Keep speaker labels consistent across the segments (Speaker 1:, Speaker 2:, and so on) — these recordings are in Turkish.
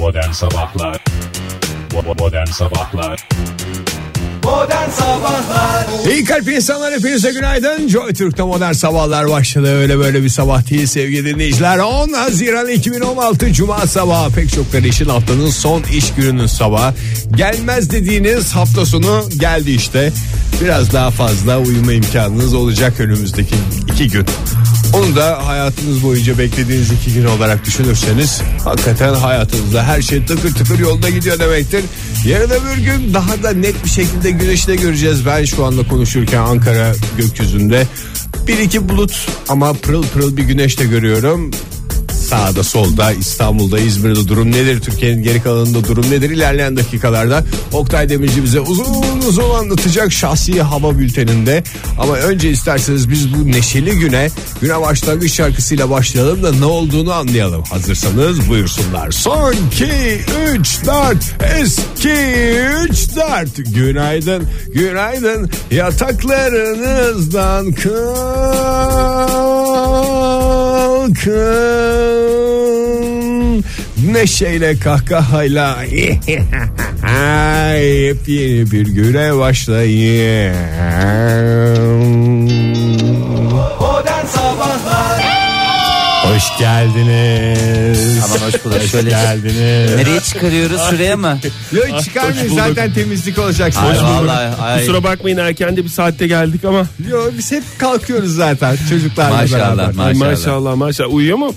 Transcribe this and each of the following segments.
Speaker 1: Modern Sabahlar Modern Sabahlar
Speaker 2: Modern Sabahlar
Speaker 3: İyi kalp insanlar hepinize günaydın. Joy Türk'te modern sabahlar başladı. Öyle böyle bir sabah değil sevgili dinleyiciler. 10 Haziran 2016 Cuma sabahı pek çokları için haftanın son iş gününün sabahı. Gelmez dediğiniz hafta sonu geldi işte. Biraz daha fazla uyuma imkanınız olacak önümüzdeki iki gün. Onu da hayatınız boyunca beklediğiniz iki gün olarak düşünürseniz hakikaten hayatınızda her şey tıkır tıkır yolda gidiyor demektir. Yarın öbür gün daha da net bir şekilde güneşi de göreceğiz. Ben şu anda konuşurken Ankara gökyüzünde bir iki bulut ama pırıl pırıl bir güneş de görüyorum. Sağda solda İstanbul'da İzmir'de durum nedir? Türkiye'nin geri kalanında durum nedir? İlerleyen dakikalarda Oktay Demirci bize uzun uzun anlatacak şahsi hava bülteninde. Ama önce isterseniz biz bu neşeli güne güne başlangıç şarkısıyla başlayalım da ne olduğunu anlayalım. Hazırsanız buyursunlar. Son 2 3 4 eski 3 4 günaydın günaydın yataklarınızdan kalkın neşeyle kahkahayla yepyeni bir güne başlayın hoş geldiniz
Speaker 4: Aman hoş bulduk.
Speaker 3: hoş
Speaker 4: Şöyle-
Speaker 3: geldiniz
Speaker 4: Nereye çıkarıyoruz şuraya mı?
Speaker 3: Yok çıkarmayın zaten temizlik olacak
Speaker 4: Ay
Speaker 3: Hoş bulduk.
Speaker 4: vallahi ay.
Speaker 5: Kusura bakmayın erken de bir saatte geldik ama.
Speaker 3: Yok biz hep kalkıyoruz zaten çocuklarla
Speaker 4: Maşallah,
Speaker 3: beraber.
Speaker 4: maşallah.
Speaker 5: Maşallah maşallah. Uyuyor mu?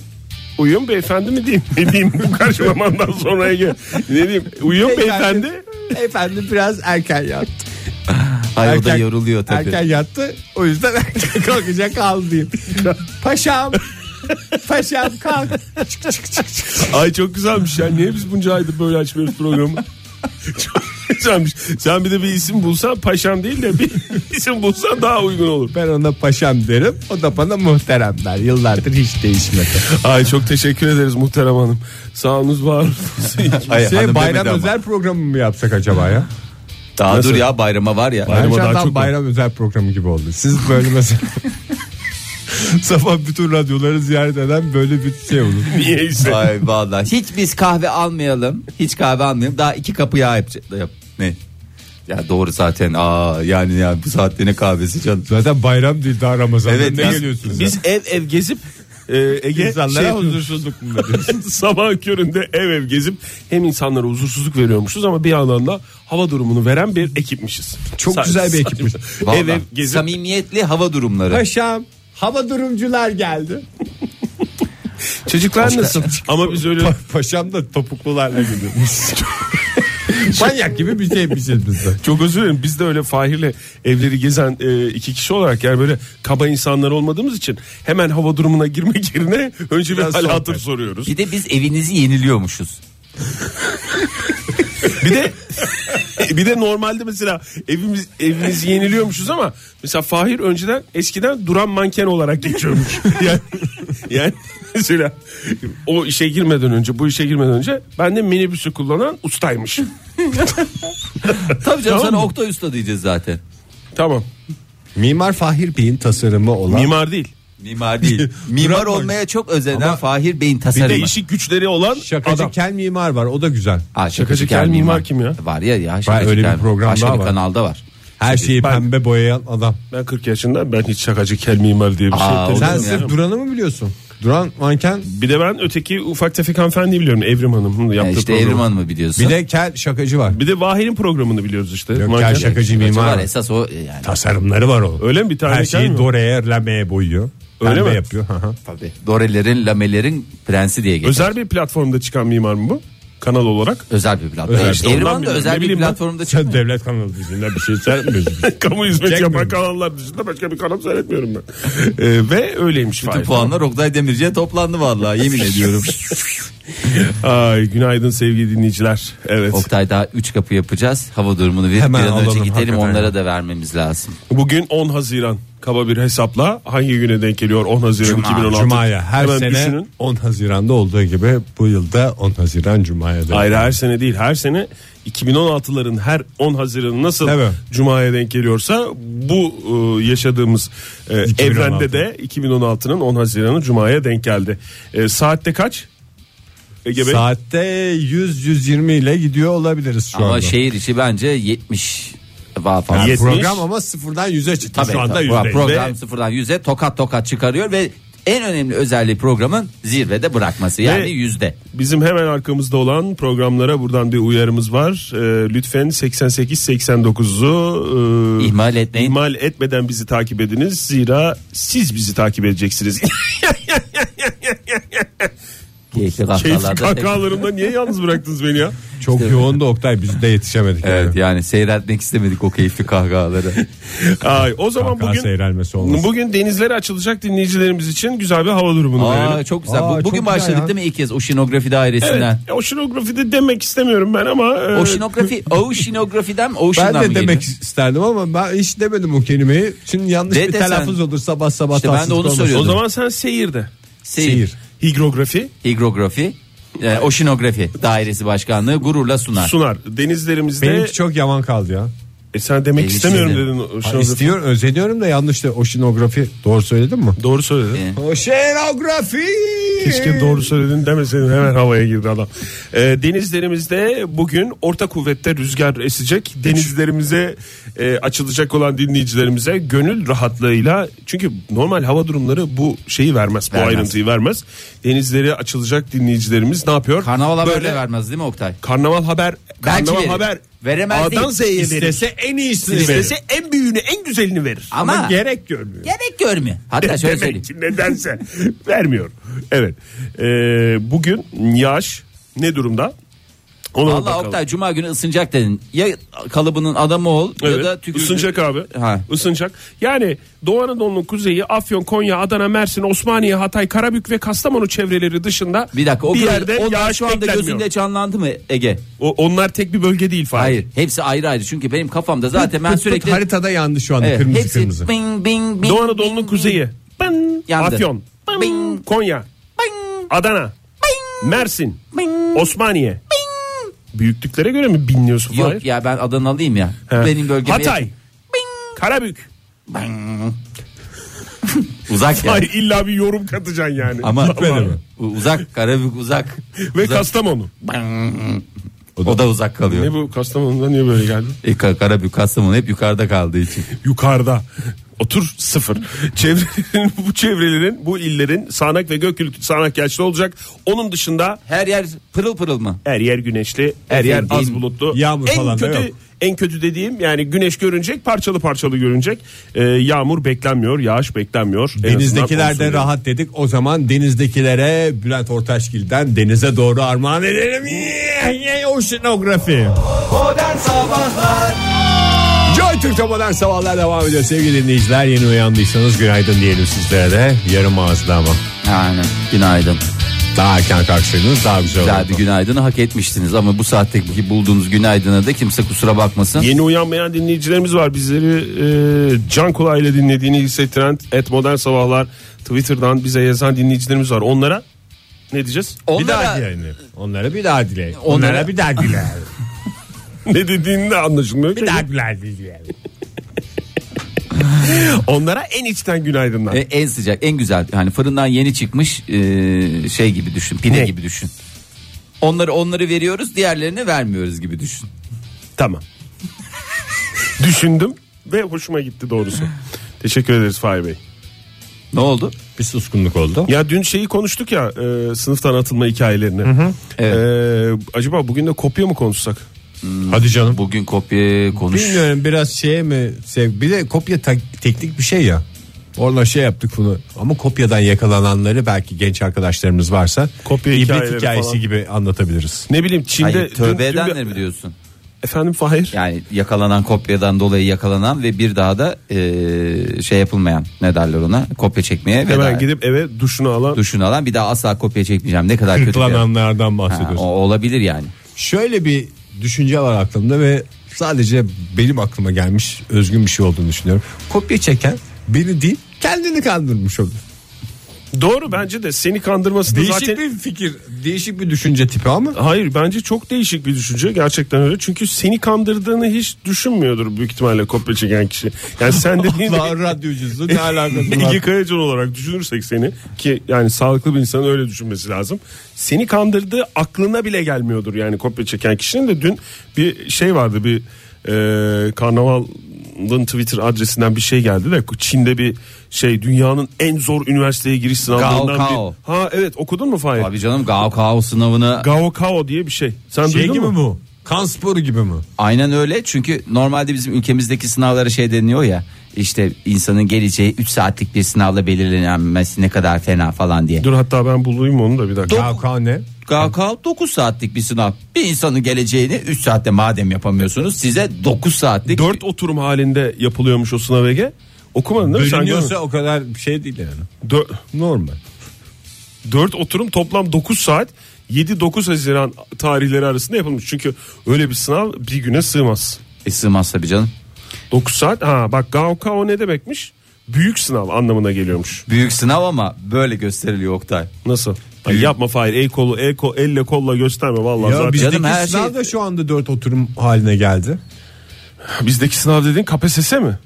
Speaker 5: Uyuyor mu beyefendi mi diyeyim? Ne diyeyim bu karşılamandan sonraya gel. Ne diyeyim? Uyuyor mu beyefendi?
Speaker 3: Efendim biraz erken yattı.
Speaker 4: Ay o da
Speaker 3: Erken-
Speaker 4: yoruluyor tabii.
Speaker 3: Erken yattı. O yüzden erken kalkacak kaldı diyeyim. Paşam. Paşam kalk.
Speaker 5: Ay çok güzelmiş ya. Niye biz bunca aydır böyle açmıyoruz programı? çok güzelmiş. Sen bir de bir isim bulsan paşam değil de bir isim bulsan daha uygun olur.
Speaker 3: Ben ona paşam derim. O da bana muhterem der. Yıllardır hiç değişmedi.
Speaker 5: Ay çok teşekkür ederiz muhterem hanım. Sağ olunuz var.
Speaker 4: Ay,
Speaker 3: Şey, bayram özel programı mı yapsak acaba ya?
Speaker 4: Daha
Speaker 5: Nasıl?
Speaker 4: dur ya bayrama var ya.
Speaker 5: Bayrama daha çok
Speaker 3: bayram özel programı gibi oldu. Siz böyle mesela sabah bütün radyoları ziyaret eden böyle bir şey olur.
Speaker 5: Niyeyse.
Speaker 4: Ay vallahi. Hiç biz kahve almayalım. Hiç kahve almayalım. Daha iki kapı yağ yapacak. Yap. Ne? Ya doğru zaten. Aa yani ya bu saatte ne kahvesi canım.
Speaker 3: Zaten bayram değil daha Ramazan'da
Speaker 4: Evet,
Speaker 3: ne
Speaker 4: biz-
Speaker 3: geliyorsunuz?
Speaker 5: Biz ev ev gezip e, Ege
Speaker 3: İnsanlara
Speaker 5: şey-
Speaker 3: huzursuzluk mu
Speaker 5: sabah köründe ev ev gezip hem insanlara huzursuzluk veriyormuşuz ama bir yandan da hava durumunu veren bir ekipmişiz.
Speaker 3: Çok
Speaker 5: Sa-
Speaker 3: güzel bir ekipmiş.
Speaker 4: Vallahi.
Speaker 5: Ev ev gezip
Speaker 4: Samimiyetli hava durumları.
Speaker 3: Paşam hava durumcular geldi.
Speaker 5: çocuklar nasıl? ama biz öyle
Speaker 3: Pa- paşam da topuklularla gidiyor. Manyak gibi bir şeymişiz biz de.
Speaker 5: çok özür dilerim biz de öyle Fahir'le evleri gezen e, iki kişi olarak yani böyle kaba insanlar olmadığımız için hemen hava durumuna girmek yerine önce bir
Speaker 3: Biraz
Speaker 5: hal hatır soruyoruz.
Speaker 4: Bir de biz evinizi yeniliyormuşuz.
Speaker 5: Bir de bir de normalde mesela evimiz evimizi yeniliyormuşuz ama mesela Fahir önceden eskiden duran manken olarak geçiyormuş. yani, yani mesela o işe girmeden önce bu işe girmeden önce ben de minibüsü kullanan ustaymış.
Speaker 4: Tabii canım
Speaker 5: Tamam
Speaker 4: sana
Speaker 5: mı?
Speaker 4: Oktay Usta diyeceğiz zaten.
Speaker 5: Tamam.
Speaker 3: Mimar Fahir Bey'in tasarımı olan
Speaker 5: Mimar değil.
Speaker 4: Mimar değil. Mimar olmaya çok özenen
Speaker 3: Ama
Speaker 4: Fahir Bey'in
Speaker 5: Bir
Speaker 4: tasarımı.
Speaker 5: de işi güçleri olan
Speaker 3: şakacı
Speaker 5: adam.
Speaker 3: kel mimar var o da güzel.
Speaker 4: Aa,
Speaker 5: Şakacı Kel Mimar kim ya?
Speaker 4: Var ya ya şakacı
Speaker 3: öyle bir
Speaker 4: Kel-
Speaker 3: program
Speaker 4: Başka
Speaker 3: daha
Speaker 4: bir
Speaker 3: var.
Speaker 4: kanalda var.
Speaker 3: Her şeyi
Speaker 5: Ben-
Speaker 3: pembe boyayan adam.
Speaker 5: Ben 40 yaşında ben hiç şakacı kel mimar diye bir şey
Speaker 4: Aa.
Speaker 3: Sen
Speaker 4: mu
Speaker 3: sırf
Speaker 4: ya?
Speaker 3: Duran'ı mı biliyorsun? Duran manken
Speaker 5: Bir de ben öteki ufak tefek hanımefendiyi biliyorum Evrim Hanım'ın
Speaker 4: Ya
Speaker 5: yaptığı
Speaker 4: işte
Speaker 5: programı.
Speaker 4: Evrim Hanım'ı biliyorsun.
Speaker 3: bir de kel şakacı var.
Speaker 5: Bir de Vahir'in programını biliyoruz işte.
Speaker 3: Yok,
Speaker 5: Manken.
Speaker 3: kel şakacı
Speaker 4: Şakacı
Speaker 3: mimar
Speaker 4: var
Speaker 3: var.
Speaker 4: esas o e, yani.
Speaker 3: Tasarımları var o.
Speaker 5: Öyle mi bir tane
Speaker 3: Her
Speaker 5: kel
Speaker 3: şeyi
Speaker 5: mi?
Speaker 3: Dore'ye lameye boyuyor.
Speaker 5: Öyle
Speaker 3: Pembe
Speaker 5: mi?
Speaker 3: yapıyor.
Speaker 4: Tabii. Dorelerin, lamelerin prensi diye geçer. Özel,
Speaker 5: Özel bir platformda çıkan mimar mı bu? Kanal olarak.
Speaker 4: bir platform.
Speaker 3: Özel.
Speaker 5: İşte
Speaker 4: Evrim da özel bir platformda
Speaker 3: Sen
Speaker 4: çıkmıyor.
Speaker 3: devlet kanalı dışında bir şey seyretmiyorsun.
Speaker 5: Kamu hizmeti yapan kanallar dışında başka bir kanal seyretmiyorum ben. Ee, ve öyleymiş
Speaker 4: Bütün puanlar Oktay Demirci'ye toplandı vallahi yemin ediyorum.
Speaker 5: Ay günaydın sevgili dinleyiciler. Evet.
Speaker 4: Oktay daha 3 kapı yapacağız. Hava durumunu verip
Speaker 3: Hemen
Speaker 4: bir an önce
Speaker 3: alalım,
Speaker 4: gidelim
Speaker 3: hakikaten
Speaker 4: onlara da vermemiz lazım.
Speaker 5: Bugün 10 Haziran. Kaba bir hesapla hangi güne denk geliyor 10 Haziran
Speaker 4: Cuma.
Speaker 5: 2016?
Speaker 3: Cuma'ya her
Speaker 5: Hemen
Speaker 3: sene
Speaker 5: düşünün.
Speaker 3: 10 Haziran'da olduğu gibi bu yılda 10 Haziran Cuma'ya da.
Speaker 5: Hayır her sene değil her sene 2016'ların her 10 Haziran'ı nasıl
Speaker 3: Evet.
Speaker 5: Cuma'ya denk geliyorsa bu e, yaşadığımız e,
Speaker 3: 2016.
Speaker 5: evrende de 2016'nın 10 Haziran'ı Cuma'ya denk geldi. E, saatte kaç? Ege Bey?
Speaker 3: Saatte 100-120 ile gidiyor olabiliriz şu
Speaker 4: Ama
Speaker 3: anda.
Speaker 4: şehir içi bence 70 daha fazla.
Speaker 3: Yani
Speaker 5: 70.
Speaker 3: program ama sıfırdan 100'e çıktı
Speaker 4: Tabii,
Speaker 3: şu anda
Speaker 4: tabii.
Speaker 3: yüzde.
Speaker 4: program
Speaker 5: Ve-
Speaker 4: sıfırdan yüze tokat tokat çıkarıyor ve en önemli özelliği programın zirvede bırakması yani
Speaker 5: Ve-
Speaker 4: yüzde.
Speaker 5: Bizim hemen arkamızda olan programlara buradan bir uyarımız var. Ee, lütfen 88-89'u e,
Speaker 4: İhmal etmeyin.
Speaker 5: ihmal etmeden bizi takip ediniz. Zira siz bizi takip edeceksiniz.
Speaker 4: Keyifli
Speaker 5: Keyifli
Speaker 4: kahkahalarda.
Speaker 5: kahkahalarımda niye yalnız bıraktınız beni ya?
Speaker 3: Çok yoğun da Oktay biz de yetişemedik.
Speaker 4: Evet
Speaker 3: yani.
Speaker 4: yani seyretmek istemedik o keyifli kahkahaları.
Speaker 5: Ay, o zaman
Speaker 3: Kahkaha
Speaker 5: bugün
Speaker 3: seyrelmesi olmaz.
Speaker 5: bugün denizlere açılacak dinleyicilerimiz için güzel bir hava durumunu
Speaker 4: Aa,
Speaker 5: verelim.
Speaker 4: çok güzel.
Speaker 3: Aa,
Speaker 4: Bu- Bugün
Speaker 3: çok
Speaker 4: başladık
Speaker 3: güzel ya.
Speaker 4: değil mi ilk kez oşinografi dairesinden?
Speaker 5: Evet, oşinografide demek istemiyorum ben ama e,
Speaker 4: Oşinografi, oşinografiden
Speaker 3: Ben
Speaker 4: ocean'dan
Speaker 3: de
Speaker 4: mı
Speaker 3: demek
Speaker 4: geliyor?
Speaker 3: isterdim ama ben hiç demedim o kelimeyi. Şimdi yanlış
Speaker 4: De
Speaker 3: bir
Speaker 4: desen.
Speaker 3: telaffuz olur sabah sabah
Speaker 4: İşte ben de
Speaker 3: tatsızlık
Speaker 4: onu
Speaker 3: olmasın.
Speaker 4: söylüyordum.
Speaker 5: o zaman sen seyirde.
Speaker 4: Seyir,
Speaker 3: Seyir.
Speaker 5: Higrografi
Speaker 4: higrografi, e, oşinografi dairesi başkanlığı gururla sunar.
Speaker 5: sunar. Denizlerimizde
Speaker 3: Benimki çok yaman kaldı ya.
Speaker 5: E, sen demek
Speaker 4: Benim
Speaker 5: istemiyorum dedin
Speaker 3: Ha,
Speaker 5: oşinografi.
Speaker 3: istiyor, özeniyorum da yanlış da oşinografi. Doğru söyledim mi?
Speaker 5: Doğru söyledin.
Speaker 4: E,
Speaker 3: Oşinografi.
Speaker 5: Keşke doğru söyledin demeseydin hemen havaya girdi adam. Ee, denizlerimizde bugün orta kuvvette rüzgar esecek. Denizlerimize e, açılacak olan dinleyicilerimize gönül rahatlığıyla çünkü normal hava durumları bu şeyi vermez, bu
Speaker 4: Vermez.
Speaker 5: ayrıntıyı vermez. Denizleri açılacak dinleyicilerimiz ne yapıyor?
Speaker 4: Karnaval haber de vermez değil mi Oktay?
Speaker 5: Karnaval haber,
Speaker 4: Belki
Speaker 5: karnaval
Speaker 4: verir.
Speaker 5: haber.
Speaker 4: Veremez
Speaker 5: A'dan
Speaker 4: değil.
Speaker 5: Z'ye verir.
Speaker 3: İstese en iyisini
Speaker 5: İstese
Speaker 3: verir.
Speaker 5: en büyüğünü, en güzelini verir.
Speaker 4: Ama,
Speaker 3: Ama gerek görmüyor.
Speaker 4: gerek görmüyor. Hatta şöyle söyleyeyim.
Speaker 5: Demek ki nedense vermiyor. Evet. Ee, bugün yağış ne durumda? Ona
Speaker 4: Valla
Speaker 5: bakalım.
Speaker 4: Oktay Cuma günü ısınacak dedin. Ya kalıbının adamı ol ya
Speaker 5: Evet.
Speaker 4: da tükürdüğün-
Speaker 5: Isınacak abi.
Speaker 4: Ha.
Speaker 5: Isınacak. Yani Doğu Anadolu'nun kuzeyi Afyon, Konya, Adana, Mersin, Osmaniye, Hatay, Karabük ve Kastamonu çevreleri dışında
Speaker 4: Bir dakika o
Speaker 5: bir yerde
Speaker 4: onlar
Speaker 5: yağış
Speaker 4: şu anda gözünde canlandı mı Ege?
Speaker 5: O, onlar tek bir bölge değil Fahir.
Speaker 4: Hayır hepsi ayrı ayrı çünkü benim kafamda zaten ben sürekli
Speaker 3: haritada yandı şu anda
Speaker 4: Evet,
Speaker 3: kırmızı
Speaker 4: hepsi
Speaker 3: kırmızı.
Speaker 4: bing bing bing
Speaker 5: Doğu Anadolu'nun
Speaker 4: bing,
Speaker 5: kuzeyi. Bın,
Speaker 4: Yandı.
Speaker 5: Afyon,
Speaker 4: Bing.
Speaker 5: Konya,
Speaker 4: bing,
Speaker 5: Adana, Mersin,
Speaker 4: bing.
Speaker 5: Osmaniye. Büyüklüklere göre mi binliyorsun Fahir?
Speaker 4: Yok ya ben Adanalıyım ya.
Speaker 5: He.
Speaker 4: Benim bölgeme
Speaker 5: Hatay, Karabük.
Speaker 4: Bing. uzak ya.
Speaker 5: Hayır illa bir yorum katacaksın yani.
Speaker 4: Ama
Speaker 5: Gitmedi
Speaker 4: uzak Karabük uzak.
Speaker 5: Ve
Speaker 4: Uzak.
Speaker 5: Kastamonu.
Speaker 4: Bing. O da uzak kalıyor.
Speaker 5: Ne bu Kastamonu'da niye böyle geldi?
Speaker 4: E, Ka- Karabük Kastamonu hep yukarıda kaldığı için.
Speaker 5: Yukarıda. Otur sıfır. Çevrelerin bu çevrelerin bu illerin sağanak ve gök gürültülü sağanak yağışlı olacak. Onun dışında
Speaker 4: Her yer pırıl pırıl mı?
Speaker 5: her yer güneşli, her yer
Speaker 4: Efendim,
Speaker 5: az bulutlu.
Speaker 3: yağmur
Speaker 5: en
Speaker 3: falan da
Speaker 5: kötü,
Speaker 3: yok.
Speaker 5: En kötü dediğim yani güneş görünecek, parçalı parçalı görünecek. Ee, yağmur beklenmiyor, yağış beklenmiyor. En azından
Speaker 3: Denizdekiler de rahat dedik. O zaman denizdekilere Bülent Ortaçgil'den denize doğru armağan edelim. Oşinografi.
Speaker 2: Modern Sabahlar
Speaker 3: Joy Türk'te modern sabahlar devam ediyor sevgili dinleyiciler. Yeni uyandıysanız günaydın diyelim sizlere de. Yarım ağızda ama.
Speaker 4: Aynen. Günaydın.
Speaker 3: Daha erken kalksaydınız daha güzel
Speaker 4: Güzel
Speaker 3: olurdu.
Speaker 4: bir günaydını hak etmiştiniz ama bu saatteki bulduğunuz günaydına da kimse kusura bakmasın.
Speaker 5: Yeni uyanmayan dinleyicilerimiz var. Bizleri e, can kulağıyla dinlediğini hissettiren et modern sabahlar Twitter'dan bize yazan dinleyicilerimiz var. Onlara ne diyeceğiz?
Speaker 3: Bir daha
Speaker 4: Onlara
Speaker 3: dileyin. Onlara bir daha dileyin.
Speaker 4: Onlara-
Speaker 3: Onlara bir daha dileyin.
Speaker 5: ne dediğini de anlaşılmıyor.
Speaker 3: bir daha dileyin.
Speaker 5: Onlara en içten günaydınlar.
Speaker 4: E, en sıcak en güzel hani fırından yeni çıkmış e, şey gibi düşün pide
Speaker 5: Ne?
Speaker 4: gibi düşün. Onları onları veriyoruz diğerlerini vermiyoruz gibi düşün.
Speaker 5: Tamam. Düşündüm ve hoşuma gitti doğrusu. Teşekkür ederiz Fahir Bey.
Speaker 4: Ne oldu?
Speaker 3: Bir suskunluk oldu.
Speaker 5: Ya dün şeyi konuştuk ya e, sınıftan atılma hikayelerini.
Speaker 4: Evet.
Speaker 5: E, acaba bugün de kopya mı konuşsak?
Speaker 3: Hadi canım.
Speaker 4: Bugün kopya konuş.
Speaker 3: Bilmiyorum biraz şeye mi sev bir de kopya tak- teknik bir şey ya. Orada şey yaptık bunu ama kopyadan yakalananları belki genç arkadaşlarımız varsa
Speaker 5: Kopya
Speaker 3: ibret
Speaker 5: hikayeleri
Speaker 3: hikayesi
Speaker 5: falan.
Speaker 3: gibi anlatabiliriz.
Speaker 5: Ne bileyim Çin'de...
Speaker 4: Hayır,
Speaker 5: dün-
Speaker 4: tövbe
Speaker 5: dün
Speaker 4: edenler
Speaker 5: bir-
Speaker 4: mi diyorsun?
Speaker 5: Efendim Fahir?
Speaker 4: Yani yakalanan kopyadan dolayı yakalanan ve bir daha da e, şey yapılmayan ne derler ona kopya çekmeye ve
Speaker 5: Hemen
Speaker 4: daha
Speaker 5: gidip eve duşunu alan.
Speaker 4: duşunu alan bir daha asla kopya çekmeyeceğim ne kadar kötü bir
Speaker 3: Kırklananlardan
Speaker 4: Ha,
Speaker 3: bahsediyorsun.
Speaker 4: o olabilir yani.
Speaker 3: Şöyle bir düşünce var aklımda ve sadece benim aklıma gelmiş özgün bir şey olduğunu düşünüyorum. Kopya çeken beni değil kendini kandırmış olur.
Speaker 5: Doğru bence de seni kandırması da
Speaker 3: Değişik
Speaker 5: zaten
Speaker 3: bir fikir, değişik bir düşünce tipi ama.
Speaker 5: Hayır bence çok değişik bir düşünce gerçekten öyle. Çünkü seni kandırdığını hiç düşünmüyordur büyük ihtimalle kopya çeken kişi. Yani sen dediğin
Speaker 3: Allah radyocusu ne alakası var?
Speaker 5: Kayacan olarak düşünürsek seni ki yani sağlıklı bir insanın öyle düşünmesi lazım. Seni kandırdığı aklına bile gelmiyordur yani kopya çeken kişinin de dün bir şey vardı bir e, karnavalın Twitter adresinden bir şey geldi de Çin'de bir şey dünyanın en zor üniversiteye giriş sınavlarından
Speaker 4: Gaokao.
Speaker 5: bir. Ha evet okudun mu Fahir?
Speaker 4: Abi canım Gaokao sınavını
Speaker 5: Gaokao diye bir şey. Sen
Speaker 3: Şey
Speaker 5: duydun
Speaker 3: gibi
Speaker 5: mu?
Speaker 3: bu. Kan sporu gibi mi?
Speaker 4: aynen öyle çünkü normalde bizim ülkemizdeki sınavlara şey deniyor ya işte insanın geleceği 3 saatlik bir sınavla belirlenmesi ne kadar fena falan diye.
Speaker 5: Dur hatta ben bulayım onu da bir dakika.
Speaker 3: Ya kan ne?
Speaker 4: Gaokao 9 saatlik bir sınav. Bir insanın geleceğini 3 saatte madem yapamıyorsunuz size 9 saatlik
Speaker 5: Dört oturum halinde yapılıyormuş o sınav Ege. Okumadın değil mi?
Speaker 3: Bölünüyorsa o kadar şey değil yani.
Speaker 5: Dö-
Speaker 3: Normal.
Speaker 5: 4 oturum toplam 9 saat 7-9 Haziran tarihleri arasında yapılmış. Çünkü öyle bir sınav bir güne sığmaz.
Speaker 4: E, sığmaz tabii canım.
Speaker 5: 9 saat ha bak Gaokao ne demekmiş? Büyük sınav anlamına geliyormuş.
Speaker 4: Büyük sınav ama böyle gösteriliyor Oktay.
Speaker 5: Nasıl? Ay yapma Fahir el kolu el kol, elle kolla gösterme vallahi
Speaker 3: Ya
Speaker 5: zaten.
Speaker 3: bizdeki
Speaker 4: Canım her
Speaker 3: sınav
Speaker 4: şey-
Speaker 3: da şu anda dört oturum haline geldi.
Speaker 5: Bizdeki sınav dediğin KPSS mi?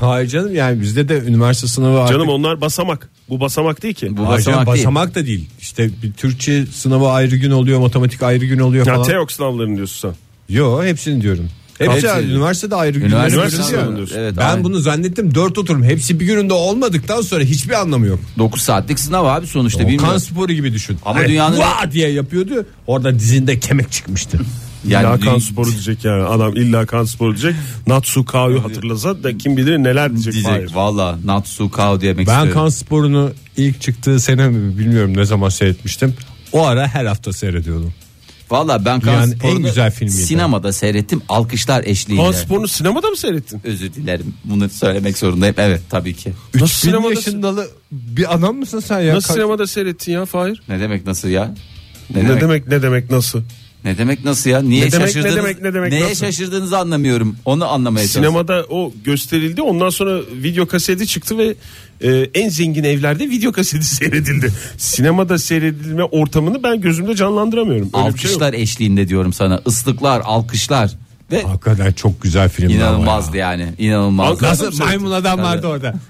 Speaker 3: Hayır canım yani bizde de üniversite sınavı artık.
Speaker 5: Canım onlar basamak. Bu basamak değil ki.
Speaker 4: Bu
Speaker 3: Hayır canım,
Speaker 4: basamak değil.
Speaker 3: basamak da değil. İşte bir Türkçe sınavı ayrı gün oluyor, matematik ayrı gün oluyor
Speaker 5: Ya
Speaker 3: falan.
Speaker 5: TEOK sınavlarını diyorsun sen.
Speaker 3: Yo hepsini diyorum. Hepsi,
Speaker 4: Hepsi-
Speaker 3: ayrı. üniversitede ayrı gün.
Speaker 4: Üniversite
Speaker 5: Üniversite
Speaker 4: sınavı
Speaker 5: sınavı diyorsun.
Speaker 4: Evet,
Speaker 3: ben
Speaker 4: aynen.
Speaker 3: bunu zannettim dört oturum. Hepsi bir gününde olmadıktan sonra hiçbir anlamı yok.
Speaker 4: 9 saatlik sınav abi sonuçta
Speaker 3: o kan
Speaker 4: bilmiyorum.
Speaker 3: sporu gibi düşün.
Speaker 4: Ama
Speaker 3: Hani
Speaker 4: dünyanın-
Speaker 3: "Vaa!" diye yapıyordu. Orada dizinde kemik çıkmıştı.
Speaker 4: Yani
Speaker 5: illa kan sporu diyecek yani. Adam illa kan sporu diyecek. Natsu Kao'yu hatırlasa da kim bilir neler diyecek.
Speaker 4: Diyecek valla Natsu Kao demek
Speaker 3: Ben
Speaker 4: istiyorum.
Speaker 3: kan sporunu ilk çıktığı sene mi bilmiyorum ne zaman seyretmiştim. O ara her hafta seyrediyordum.
Speaker 4: Valla ben kan
Speaker 3: Yani en
Speaker 4: sporunu
Speaker 3: güzel filmiydi.
Speaker 4: sinemada seyrettim alkışlar eşliğinde.
Speaker 5: Kan sporunu sinemada mı seyrettin?
Speaker 4: Özür dilerim bunu söylemek zorundayım. Evet tabii ki.
Speaker 5: Nasıl
Speaker 3: 3000
Speaker 5: sinemada,
Speaker 3: yaşındalı bir adam mısın sen ya?
Speaker 5: nasıl
Speaker 3: Kaç-
Speaker 5: sinemada seyrettin ya Fahir?
Speaker 4: Ne demek nasıl ya?
Speaker 5: Ne, demek? ne demek nasıl?
Speaker 4: Ne demek nasıl ya? Niye
Speaker 5: Ne demek, ne
Speaker 4: şaşırdınız?
Speaker 5: demek, ne demek,
Speaker 4: Neye
Speaker 5: nasıl?
Speaker 4: şaşırdığınızı anlamıyorum. Onu anlamaya çalışıyorum.
Speaker 5: Sinemada o gösterildi. Ondan sonra video kaseti çıktı ve e, en zengin evlerde video kaseti seyredildi. Sinemada seyredilme ortamını ben gözümde canlandıramıyorum. Öyle bir şey yok.
Speaker 4: Alkışlar eşliğinde diyorum sana. Islıklar, alkışlar ve
Speaker 3: Hakikaten çok güzel film.
Speaker 4: inanılmazdı yani. İnanılmaz.
Speaker 5: Ankara'da mı
Speaker 3: Nasıl maymun adam vardı orada.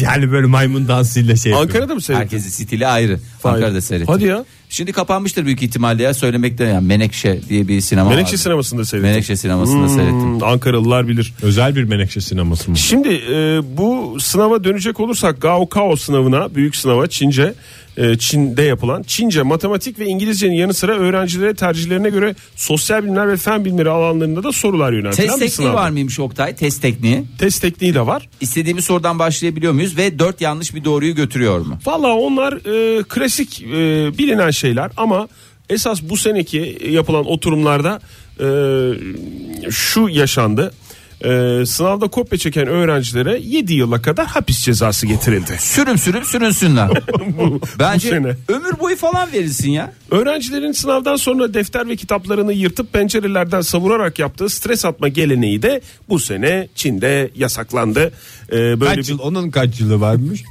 Speaker 3: Yani böyle maymun dansıyla şey yapıyor.
Speaker 5: Ankara'da mı seyrettin?
Speaker 4: Herkesin stili ayrı. Ankara'da seyrettim.
Speaker 5: Hadi ya.
Speaker 4: Şimdi kapanmıştır büyük ihtimalle ya söylemekten yani Menekşe diye bir sinema
Speaker 5: Menekşe
Speaker 4: vardı.
Speaker 5: sinemasında seyrettim.
Speaker 4: Menekşe sinemasında seyrettim.
Speaker 5: Hmm, Ankaralılar bilir.
Speaker 3: Özel bir menekşe sineması mı?
Speaker 5: Şimdi e, bu sınava dönecek olursak Gaokao sınavına, büyük sınava Çince, Çin'de yapılan Çince, matematik ve İngilizcenin yanı sıra öğrencilere tercihlerine göre sosyal bilimler ve fen bilimleri alanlarında da sorular yöneltilen
Speaker 4: Test
Speaker 5: bir
Speaker 4: tekniği
Speaker 5: sınav.
Speaker 4: var mıymış Oktay? Test tekniği.
Speaker 5: Test tekniği de var.
Speaker 4: İstediğimiz sorudan başlayabiliyor muyuz ve dört yanlış bir doğruyu götürüyor mu?
Speaker 5: Valla onlar e, klasik e, bilinen şeyler ama esas bu seneki yapılan oturumlarda e, şu yaşandı. E, sınavda kopya çeken öğrencilere 7 yıla kadar hapis cezası getirildi.
Speaker 4: Sürüm sürüm sürünsünler.
Speaker 5: bu
Speaker 4: Bence
Speaker 5: sene.
Speaker 4: ömür boyu falan verilsin ya.
Speaker 5: Öğrencilerin sınavdan sonra defter ve kitaplarını yırtıp pencerelerden savurarak yaptığı stres atma geleneği de bu sene Çin'de yasaklandı. Ee, böyle
Speaker 3: Kaç
Speaker 5: bir
Speaker 3: yıl? Onun kaç yılı varmış?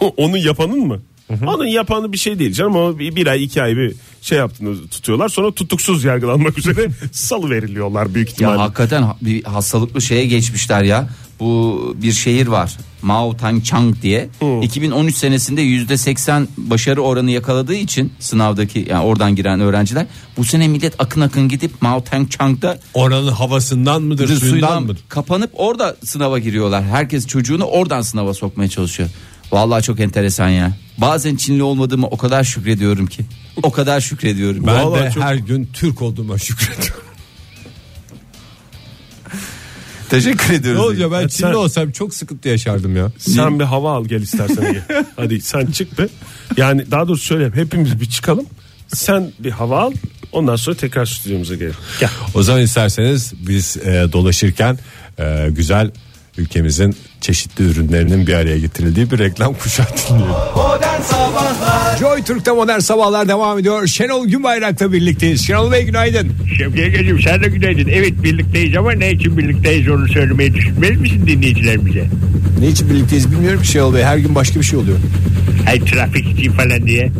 Speaker 5: onun yapanın mı? Onun yapanı bir şey değil canım o bir, bir ay iki ay bir şey yaptığını tutuyorlar sonra tutuksuz yargılanmak üzere salı veriliyorlar büyük
Speaker 4: Ya
Speaker 5: ihtimalle.
Speaker 4: hakikaten ha- bir hastalıklı şeye geçmişler ya. Bu bir şehir var. Mao Tangchang diye. 2013 senesinde %80 başarı oranı yakaladığı için sınavdaki yani oradan giren öğrenciler bu sene millet akın akın gidip Mao Tangchang'da
Speaker 3: Oranın havasından mıdır, suyundan,
Speaker 4: suyundan
Speaker 3: mıdır?
Speaker 4: kapanıp orada sınava giriyorlar. Herkes çocuğunu oradan sınava sokmaya çalışıyor. Vallahi çok enteresan ya. Bazen Çinli olmadığımı o kadar şükrediyorum ki. O kadar şükrediyorum.
Speaker 3: Ben
Speaker 5: Vallahi
Speaker 3: de
Speaker 5: çok-
Speaker 3: her gün Türk olduğuma şükrediyorum.
Speaker 4: Teşekkür ediyoruz.
Speaker 3: ne olacak ben
Speaker 5: Ya
Speaker 3: Çinli
Speaker 5: sen-
Speaker 3: olsam çok sıkıntı yaşardım ya.
Speaker 5: Sen bir hava al gel istersen. Hadi sen çık be. Yani daha doğrusu söyle hepimiz bir çıkalım. Sen bir hava al ondan sonra tekrar stüdyomuza gelelim. Gel.
Speaker 3: O zaman isterseniz biz e, dolaşırken e, güzel ülkemizin çeşitli ürünlerinin bir araya getirildiği bir reklam kuşağı
Speaker 2: Sabahlar
Speaker 3: Joy Türk'te modern sabahlar devam ediyor. Şenol Günbayrak'la birlikteyiz. Şenol Bey günaydın.
Speaker 6: Şevkiye Gecim sen de günaydın. Evet birlikteyiz ama ne için birlikteyiz onu söylemeyi düşünmez misin dinleyicilerimize?
Speaker 3: Ne için birlikteyiz bilmiyorum ki şey oluyor. Her gün başka bir şey oluyor.
Speaker 6: Ay trafik için falan diye.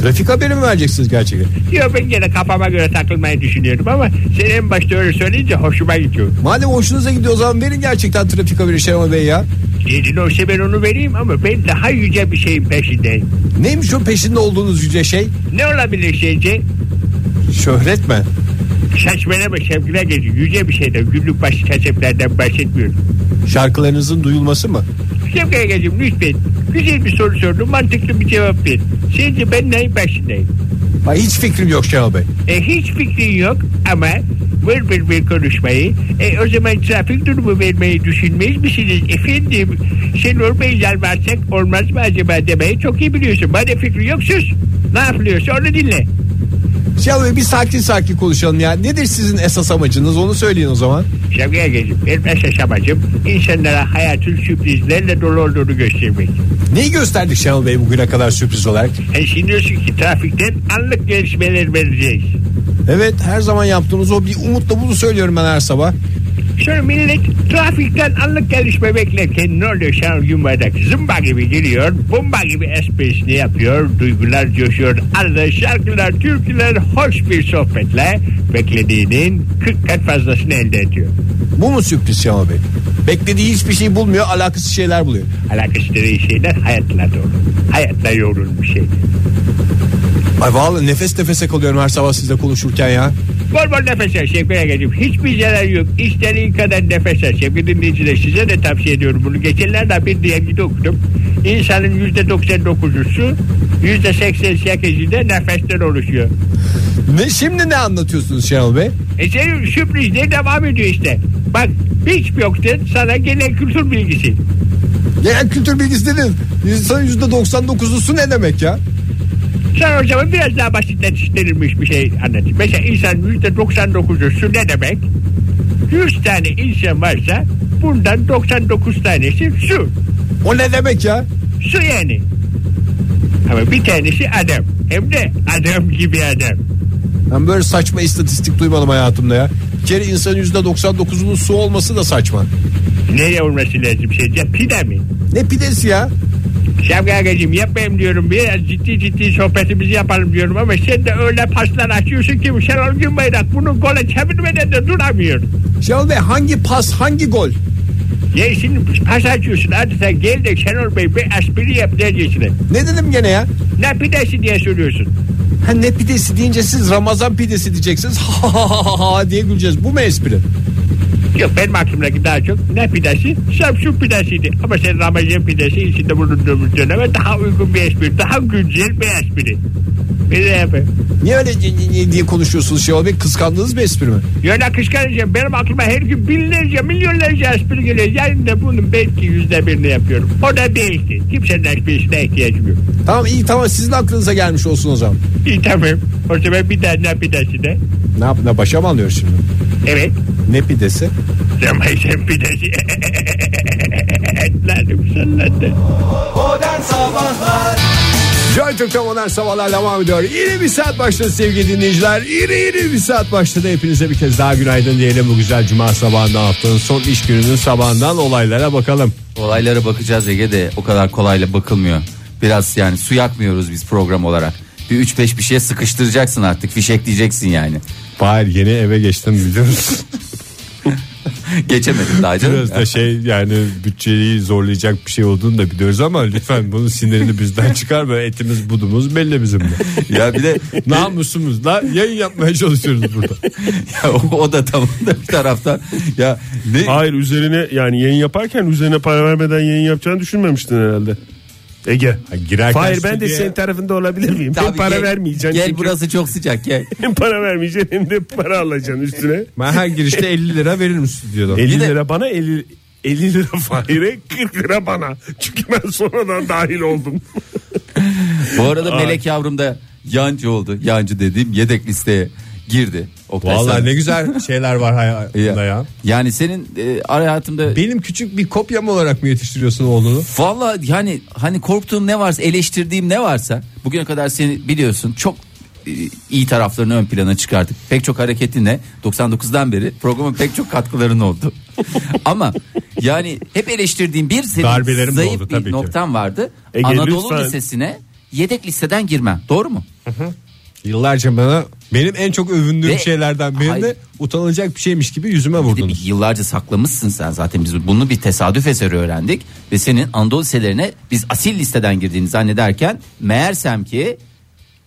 Speaker 3: Trafik haberi mi vereceksiniz gerçekten?
Speaker 6: Yok ben gene kafama göre takılmayı düşünüyorum ama sen en başta öyle söyleyince hoşuma gidiyor.
Speaker 3: Madem hoşunuza gidiyor o zaman verin gerçekten trafik haberi Şenol Bey ya.
Speaker 6: Yedin olsa ben onu vereyim ama ben daha yüce bir şeyin peşindeyim.
Speaker 3: Neymiş o peşinde olduğunuz yüce şey?
Speaker 6: Ne olabilir sence?
Speaker 3: Şöhret mi?
Speaker 6: Saçmalama sevgine geçiyor. Yüce bir şeyden günlük başı kaseplerden bahsetmiyorum.
Speaker 3: Şarkılarınızın duyulması mı?
Speaker 6: Sevgine geçiyorum lütfen. Güzel bir soru sordum mantıklı bir cevap ver. Sence ben neyin peşindeyim?
Speaker 3: Ay hiç fikrim yok Şenol Bey.
Speaker 6: E, hiç fikrin yok ama ver ver ver konuşmayı. E, o zaman trafik durumu vermeyi düşünmeyiz misiniz efendim? Sen Bey yalvarsak olmaz mı acaba demeyi çok iyi biliyorsun. Bana fikri yok sus. Ne yapılıyorsa onu dinle.
Speaker 3: Şenol Bey bir sakin sakin konuşalım ya. Nedir sizin esas amacınız onu söyleyin o zaman.
Speaker 6: Şevki'ye geçip benim esas amacım insanlara hayatın sürprizlerle dolu olduğunu göstermek.
Speaker 3: Neyi gösterdik Şenol Bey bugüne kadar sürpriz olarak?
Speaker 6: E şimdi diyorsun ki trafikten anlık gelişmeler vereceğiz.
Speaker 3: Evet her zaman yaptığımız o bir umutla bunu söylüyorum ben her sabah.
Speaker 6: Sonra millet trafikten anlık gelişme beklerken ne oluyor Şenol Günbardak zımba gibi geliyor bomba gibi esprisini yapıyor duygular coşuyor arada şarkılar türküler hoş bir sohbetle beklediğinin 40 kat fazlasını elde ediyor.
Speaker 3: Bu mu sürpriz Şenol Bey? Beklediği hiçbir şey bulmuyor alakasız şeyler buluyor.
Speaker 6: Alakası şeyler hayatla doğru. Hayatla yoğrulmuş şey.
Speaker 3: Ay vallahi nefes nefese kalıyorum her sabah sizle konuşurken ya.
Speaker 6: Bol bol nefes al Şevki'ye gelip hiçbir zarar yok. İstediğin kadar nefes al. Şevki dinleyiciler size de tavsiye ediyorum bunu. Geçenlerde bir diye okudum. İnsanın yüzde 99'usu yüzde 88'i de nefesten oluşuyor.
Speaker 3: Ne şimdi ne anlatıyorsunuz Şenol Bey?
Speaker 6: E senin sürprizler devam ediyor işte. Bak hiç yoktu sana genel kültür bilgisi.
Speaker 3: Genel kültür bilgisi dedin. İnsanın %99'u su ne demek ya?
Speaker 6: Sen o zaman biraz daha basitleştirilmiş bir şey anlatayım. Mesela yüzde 99'u su ne demek? 100 tane insan varsa bundan 99 tanesi su.
Speaker 3: O ne demek ya?
Speaker 6: Su yani. Ama bir tanesi adam. Hem de adam gibi adam.
Speaker 3: Ben böyle saçma istatistik duymadım hayatımda ya. Bir kere insanın %99'unun su olması da saçma.
Speaker 6: Nereye olması lazım sence? Pide mi?
Speaker 3: Ne pidesi ya?
Speaker 6: Şevkagacığım yapmayayım diyorum. Biraz ciddi ciddi sohbetimizi yapalım diyorum ama sen de öyle paslar açıyorsun ki Şenol Günbayrak bunu gole çevirmeden de duramıyor.
Speaker 3: Şenol Bey hangi pas hangi gol?
Speaker 6: Ya şimdi pas açıyorsun hadi sen gel de Şenol Bey bir espri yap diyeceksin.
Speaker 3: Ne dedim gene ya?
Speaker 6: Ne pidesi diye soruyorsun.
Speaker 3: Ha ne pidesi deyince siz Ramazan pidesi diyeceksiniz. Ha ha ha ha diye güleceğiz. Bu mu espri?
Speaker 6: Yok benim aklımdaki daha çok ne pidesi? Samsun pidesiydi. Ama sen Ramazan pidesi içinde bulunduğumuz döneme daha uygun bir espri. Daha güncel bir espri. Bir de yapayım.
Speaker 3: Niye öyle diye konuşuyorsunuz Şenol Bey? Kıskandığınız bir espri mi?
Speaker 6: Ya ne kıskanacağım. Benim aklıma her gün binlerce, milyonlarca espri geliyor. Yani de bunun belki yüzde birini yapıyorum. O da belki. Kimsenin esprisine ihtiyacım yok.
Speaker 3: Tamam iyi tamam sizin aklınıza gelmiş olsun o zaman.
Speaker 6: İyi tamam. O zaman bir tane ne pidesi de.
Speaker 3: Ne yap ne başa mı alıyor şimdi?
Speaker 6: Evet.
Speaker 3: Ne pidesi?
Speaker 6: Ramazan pidesi. Etlerim salladı.
Speaker 2: Modern Sabahlar
Speaker 3: Joy Türk'te modern sabahlar devam ediyor. İri bir saat başladı sevgili dinleyiciler. İri iri bir saat başladı. Hepinize bir kez daha günaydın diyelim bu güzel cuma sabahından haftanın son iş gününün sabahından olaylara bakalım.
Speaker 4: Olaylara bakacağız Ege de o kadar kolayla bakılmıyor. Biraz yani su yakmıyoruz biz program olarak. Bir 3-5 bir şeye sıkıştıracaksın artık fişekleyeceksin yani.
Speaker 3: Bahar yeni eve geçtim biliyoruz.
Speaker 4: Geçemedim daha canım.
Speaker 3: Biraz da şey yani bütçeyi zorlayacak bir şey olduğunu da biliyoruz ama lütfen bunun sinirini bizden çıkarma. Etimiz budumuz belli bizim de.
Speaker 4: ya bir de
Speaker 3: Namusumuzla yayın yapmaya çalışıyoruz burada.
Speaker 4: ya o, o da tamam da bir taraftan ya ne
Speaker 5: Hayır üzerine yani yayın yaparken üzerine para vermeden yayın yapacağını düşünmemiştin herhalde. Ege.
Speaker 3: girerken
Speaker 5: Hayır ben de senin tarafında olabilir miyim? hem
Speaker 4: Tabii
Speaker 5: para
Speaker 4: gel-
Speaker 5: vermeyeceksin.
Speaker 4: Gel
Speaker 5: çünkü.
Speaker 4: burası çok sıcak gel.
Speaker 5: Hem para vermeyeceksin hem de para alacaksın üstüne.
Speaker 3: Ben her girişte 50 lira veririm stüdyodan.
Speaker 5: 50
Speaker 4: de-
Speaker 5: lira bana 50 50 lira Fahir'e 40 lira bana. Çünkü ben sonradan dahil oldum.
Speaker 4: Bu arada Melek yavrum da yancı oldu. Yancı dediğim yedek listeye girdi. Oktay
Speaker 3: Vallahi
Speaker 4: sen-
Speaker 3: ne güzel şeyler var hayatında ya.
Speaker 4: Yani senin e, hayatımda
Speaker 3: Benim küçük bir kopyam olarak mı yetiştiriyorsun oğlunu?
Speaker 4: Valla yani hani korktuğum ne varsa eleştirdiğim ne varsa bugüne kadar seni biliyorsun çok e, iyi taraflarını ön plana çıkardık. Pek çok hareketinle 99'dan beri programa pek çok katkıların oldu. Ama Yani hep eleştirdiğim bir senin
Speaker 3: Darbelerim de
Speaker 4: zayıf
Speaker 3: oldu
Speaker 4: bir
Speaker 3: tabii ki.
Speaker 4: vardı.
Speaker 5: Ege,
Speaker 4: Anadolu
Speaker 5: lütfen.
Speaker 4: Lisesi'ne yedek listeden girmem. Doğru mu?
Speaker 3: Yıllarca bana benim en çok övündüğüm
Speaker 4: Ve-
Speaker 3: şeylerden birini
Speaker 4: Hayır.
Speaker 3: utanılacak bir şeymiş gibi yüzüme
Speaker 4: Bir de
Speaker 3: vurdunuz.
Speaker 4: Yıllarca saklamışsın sen zaten biz bunu bir tesadüf eseri öğrendik ve senin Anadolu liselerine biz asil listeden girdiğini zannederken meğersem ki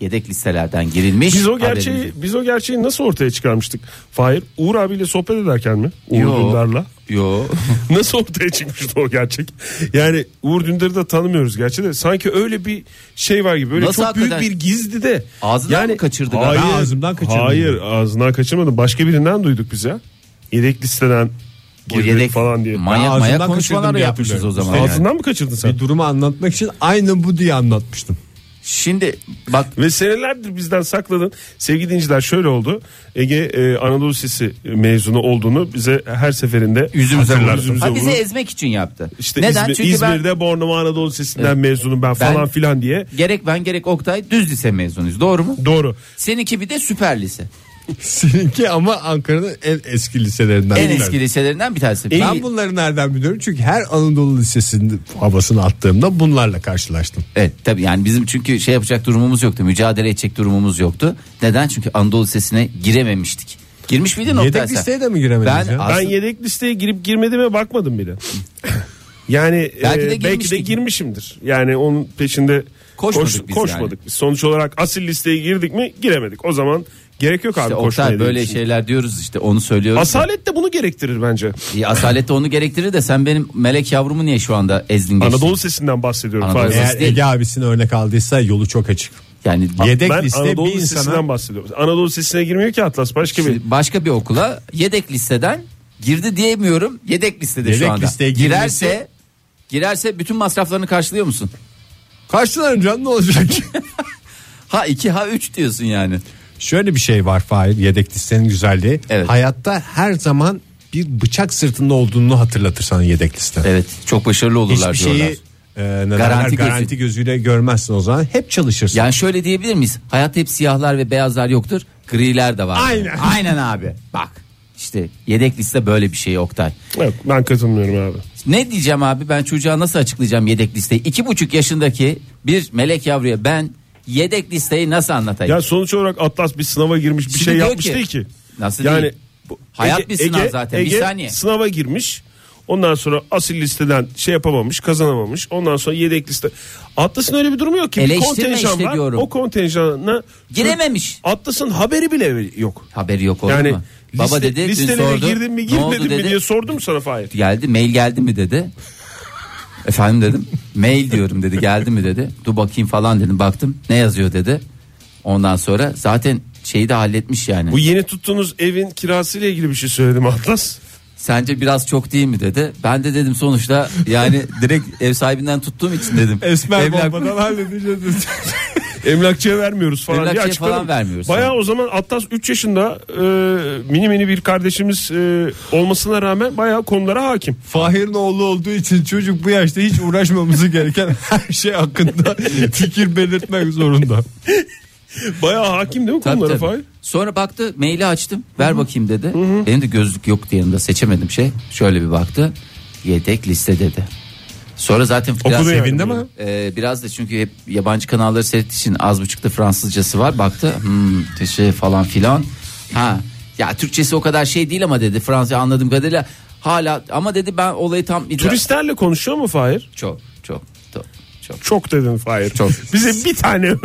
Speaker 4: yedek listelerden girilmiş.
Speaker 5: Biz o
Speaker 4: haberimiz
Speaker 5: gerçeği
Speaker 4: yok.
Speaker 5: biz o gerçeği nasıl ortaya çıkarmıştık? Fahir Uğur abiyle sohbet ederken mi? Uğur
Speaker 4: Yo.
Speaker 5: Dündar'la.
Speaker 4: Yo.
Speaker 5: Nasıl ortaya çıkmıştı o gerçek? Yani Uğur Dündar'ı da tanımıyoruz gerçi de sanki öyle bir şey var gibi. Böyle
Speaker 4: Nasıl
Speaker 5: çok büyük bir gizli de.
Speaker 4: Ağzından mı kaçırdı
Speaker 5: Hayır?
Speaker 3: Ben ağzımdan kaçırdım.
Speaker 5: Hayır ağzından kaçırmadım. Başka birinden duyduk biz ya. Yedek listeden
Speaker 4: Bu yedek
Speaker 5: falan diye.
Speaker 4: manyak manyak konuşmalar yapmışız o zaman. yani.
Speaker 5: Ağzından mı kaçırdın sen?
Speaker 3: Bir durumu anlatmak için aynı bu diye anlatmıştım.
Speaker 4: Şimdi bak
Speaker 5: Ve senelerdir bizden sakladın. Sevgili dinciler şöyle oldu. Ege e, Anadolu Lisesi mezunu olduğunu bize her seferinde
Speaker 4: yüzümüze vurdu.
Speaker 5: Yüzümüze
Speaker 4: Ha, bizi
Speaker 5: vurur.
Speaker 4: ezmek için yaptı.
Speaker 5: İşte
Speaker 4: Neden?
Speaker 5: İzmir-
Speaker 4: Çünkü
Speaker 5: İzmir'de Bornova Anadolu Lisesi'nden
Speaker 4: Evet.
Speaker 5: mezunum ben
Speaker 4: Ben-
Speaker 5: falan filan diye.
Speaker 4: ben gerek ben gerek Oktay düz lise mezunuyuz. Doğru mu?
Speaker 5: Doğru.
Speaker 4: Seninki bir de süper lise.
Speaker 3: Seninki ama Ankara'nın en eski liselerinden.
Speaker 4: En eski liselerinden bir tanesi.
Speaker 3: Ben bunları nereden biliyorum? Çünkü her Anadolu Lisesi'nin havasını attığımda bunlarla karşılaştım.
Speaker 4: Evet tabii yani bizim çünkü şey yapacak durumumuz yoktu. Mücadele edecek durumumuz yoktu. Neden? Çünkü Anadolu Lisesi'ne girememiştik. Girmiş miydin Oktay
Speaker 3: Yedek
Speaker 4: sen?
Speaker 3: listeye de mi giremediniz
Speaker 4: Ben
Speaker 3: ya?
Speaker 4: aslında-
Speaker 5: Ben yedek listeye girip girmediğime bakmadım bile. Yani
Speaker 4: Belki
Speaker 5: e,
Speaker 4: de
Speaker 5: belki de girmişimdir. Yani onun peşinde
Speaker 4: Koşmadık biz
Speaker 5: koşmadık. Biz Sonuç olarak asil listeye girdik mi giremedik. O zaman gerek yok abi
Speaker 4: İşte
Speaker 5: koşmaya.
Speaker 4: Oktay böyle
Speaker 5: düşünüyorum.
Speaker 4: şeyler diyoruz işte onu söylüyoruz.
Speaker 5: Asalet de bunu gerektirir bence.
Speaker 4: İyi, asalet de onu gerektirir de sen benim melek yavrumu niye şu anda ezdin geçtin?
Speaker 5: Anadolu Lisesi'nden bahsediyorum.
Speaker 4: Anadolu
Speaker 3: Eğer
Speaker 4: değil.
Speaker 3: Ege abisine örnek aldıysa yolu çok açık.
Speaker 4: Yani
Speaker 3: Yedek
Speaker 5: ben
Speaker 3: liste
Speaker 5: Anadolu
Speaker 3: bir
Speaker 5: Lisesi'nden
Speaker 3: insana
Speaker 5: bahsediyorum. Anadolu Lisesi'ne girmiyor ki Atlas başka bir.
Speaker 4: Şimdi başka bir okula yedek listeden girdi diyemiyorum. Yedek listede
Speaker 3: Yedek
Speaker 4: şu anda.
Speaker 3: listeye girmesi-
Speaker 4: girerse girerse bütün masraflarını karşılıyor musun?
Speaker 3: karşılarım canım ne olacak?
Speaker 4: Ha 2 ha 3 diyorsun yani.
Speaker 3: Şöyle bir şey var Fahir yedek listenin güzelliği.
Speaker 4: Evet.
Speaker 3: Hayatta her zaman bir bıçak sırtında olduğunu hatırlatır sana yedek liste.
Speaker 4: Evet çok başarılı olurlar
Speaker 3: Hiçbir
Speaker 4: diyorlar.
Speaker 3: şeyi e, ne
Speaker 4: Garanti
Speaker 3: garanti,
Speaker 4: gözü-
Speaker 3: garanti gözüyle görmezsin o zaman. Hep çalışırsın.
Speaker 4: Yani şöyle diyebilir miyiz? Hayat hep siyahlar ve beyazlar yoktur. Griler de var.
Speaker 3: Aynen.
Speaker 4: Aynen abi. Bak işte yedek liste böyle bir şey Oktay.
Speaker 5: Yok, ben katılmıyorum abi.
Speaker 4: Ne diyeceğim abi ben çocuğa nasıl açıklayacağım yedek listeyi? İki buçuk yaşındaki bir melek yavruya ben yedek listeyi nasıl anlatayım?
Speaker 5: Ya sonuç olarak Atlas bir sınava girmiş bir
Speaker 4: Şimdi
Speaker 5: şey yapmış
Speaker 4: ki-
Speaker 5: değil ki.
Speaker 4: Nasıl
Speaker 5: yani
Speaker 4: değil?
Speaker 5: bu-
Speaker 4: Hayat bir sınav zaten, bir
Speaker 5: Ege
Speaker 4: saniye.
Speaker 5: sınava girmiş. Ondan sonra asil listeden şey yapamamış, kazanamamış. Ondan sonra yedek liste. Atlas'ın öyle bir durumu yok ki. Bir
Speaker 4: Eleştirme
Speaker 5: kontenjan
Speaker 4: işte
Speaker 5: var.
Speaker 4: diyorum.
Speaker 5: O kontenjana
Speaker 4: Girememiş.
Speaker 5: Atlas'ın haberi bile yok.
Speaker 4: Haberi yok olur
Speaker 5: Yani
Speaker 4: mu? Baba
Speaker 5: liste-
Speaker 4: dedi dün sordu.
Speaker 5: girdin mi girmedin mi
Speaker 4: dedi.
Speaker 5: diye sordum sana Fahir.
Speaker 4: Geldi mail geldi mi dedi. Efendim dedim. Mail diyorum dedi geldi mi dedi. Dur bakayım falan dedim baktım ne yazıyor dedi. Ondan sonra zaten şeyi de halletmiş yani.
Speaker 5: Bu yeni tuttuğunuz evin kirasıyla ilgili bir şey söyledim Atlas.
Speaker 4: Sence biraz çok değil mi dedi. Ben de dedim sonuçta yani direkt ev sahibinden tuttuğum için dedim.
Speaker 3: Esmer
Speaker 4: Evler-
Speaker 3: bombadan halledeceğiz.
Speaker 5: Emlakçıya vermiyoruz falan diye
Speaker 4: Emlakçıya
Speaker 5: açıkladım.
Speaker 4: falan vermiyoruz.
Speaker 5: Bayağı o zaman Atlas 3 yaşında e, mini mini bir kardeşimiz e, olmasına rağmen bayağı konulara hakim.
Speaker 3: Fahir'in oğlu olduğu için çocuk bu yaşta hiç uğraşmaması gereken her şey hakkında fikir belirtmek zorunda.
Speaker 5: Bayağı hakim değil mi
Speaker 4: Tabii,
Speaker 5: konulara
Speaker 4: tabii.
Speaker 5: Fahir?
Speaker 4: Sonra baktı maili açtım ver bakayım dedi. Benim de gözlük yoktu yanımda seçemedim şey. Şöyle bir baktı yedek liste dedi. Sonra zaten biraz,
Speaker 5: Okudu yani.
Speaker 3: Sevindi mi?
Speaker 4: Ee, biraz da çünkü hep yabancı kanalları seyrettiği için az buçuk da Fransızcası var. Baktı hmm, teşe falan filan. Ha ya Türkçesi o kadar şey değil ama dedi Fransızca anladığım kadarıyla hala ama dedi ben olayı tam idrak-
Speaker 5: Turistlerle konuşuyor mu Fahir?
Speaker 4: çok çok çok çok.
Speaker 5: Çok dedin Fahir.
Speaker 4: Çok.
Speaker 5: Bize bir tane